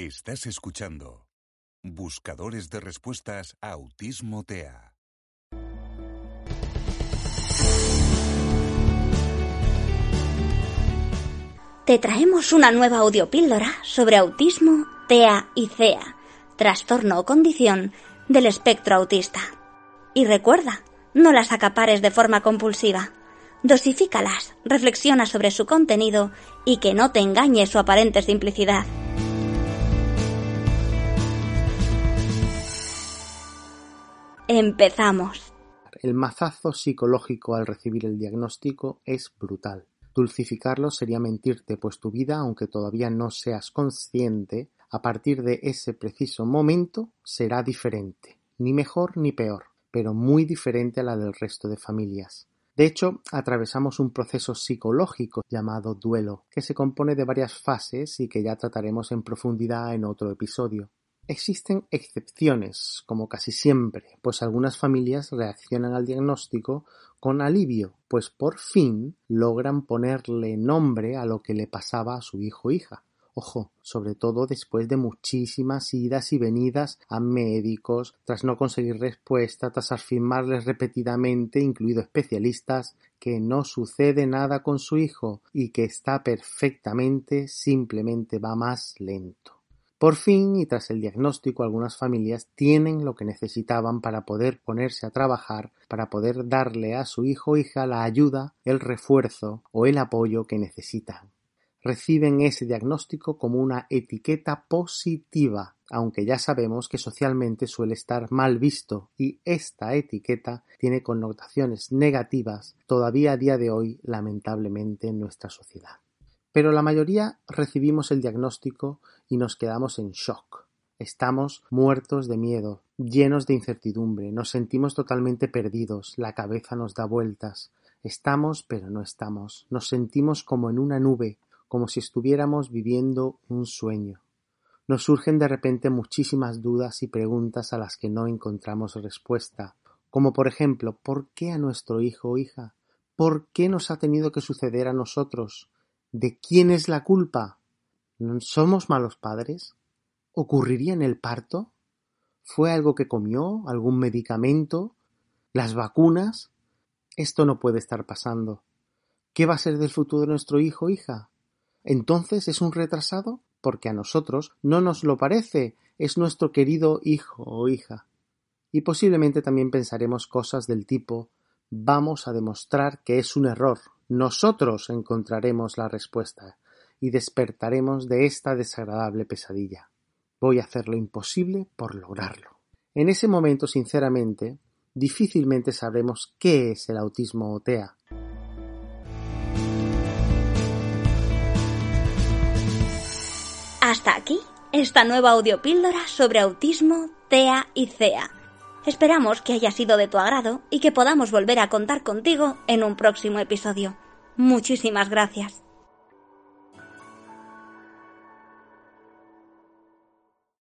Estás escuchando Buscadores de Respuestas a Autismo TEA. Te traemos una nueva audiopíldora sobre autismo, TEA y CEA, trastorno o condición del espectro autista. Y recuerda, no las acapares de forma compulsiva. Dosifícalas, reflexiona sobre su contenido y que no te engañe su aparente simplicidad. Empezamos. El mazazo psicológico al recibir el diagnóstico es brutal. Dulcificarlo sería mentirte, pues tu vida, aunque todavía no seas consciente, a partir de ese preciso momento será diferente, ni mejor ni peor, pero muy diferente a la del resto de familias. De hecho, atravesamos un proceso psicológico llamado duelo, que se compone de varias fases y que ya trataremos en profundidad en otro episodio. Existen excepciones, como casi siempre, pues algunas familias reaccionan al diagnóstico con alivio, pues por fin logran ponerle nombre a lo que le pasaba a su hijo o hija. Ojo, sobre todo después de muchísimas idas y venidas a médicos, tras no conseguir respuesta, tras afirmarles repetidamente, incluido especialistas, que no sucede nada con su hijo y que está perfectamente, simplemente va más lento. Por fin, y tras el diagnóstico, algunas familias tienen lo que necesitaban para poder ponerse a trabajar, para poder darle a su hijo o hija la ayuda, el refuerzo o el apoyo que necesitan. Reciben ese diagnóstico como una etiqueta positiva, aunque ya sabemos que socialmente suele estar mal visto y esta etiqueta tiene connotaciones negativas todavía a día de hoy lamentablemente en nuestra sociedad. Pero la mayoría recibimos el diagnóstico y nos quedamos en shock. Estamos muertos de miedo, llenos de incertidumbre, nos sentimos totalmente perdidos, la cabeza nos da vueltas. Estamos, pero no estamos. Nos sentimos como en una nube, como si estuviéramos viviendo un sueño. Nos surgen de repente muchísimas dudas y preguntas a las que no encontramos respuesta, como por ejemplo, ¿por qué a nuestro hijo o hija? ¿Por qué nos ha tenido que suceder a nosotros? ¿De quién es la culpa? ¿Somos malos padres? ¿Ocurriría en el parto? ¿Fue algo que comió? ¿Algún medicamento? ¿Las vacunas? Esto no puede estar pasando. ¿Qué va a ser del futuro de nuestro hijo o hija? ¿Entonces es un retrasado? Porque a nosotros no nos lo parece, es nuestro querido hijo o hija. Y posiblemente también pensaremos cosas del tipo vamos a demostrar que es un error, nosotros encontraremos la respuesta y despertaremos de esta desagradable pesadilla. Voy a hacer lo imposible por lograrlo. En ese momento, sinceramente, difícilmente sabremos qué es el autismo o TEA. Hasta aquí esta nueva audiopíldora sobre autismo, TEA y CEA. Esperamos que haya sido de tu agrado y que podamos volver a contar contigo en un próximo episodio. Muchísimas gracias.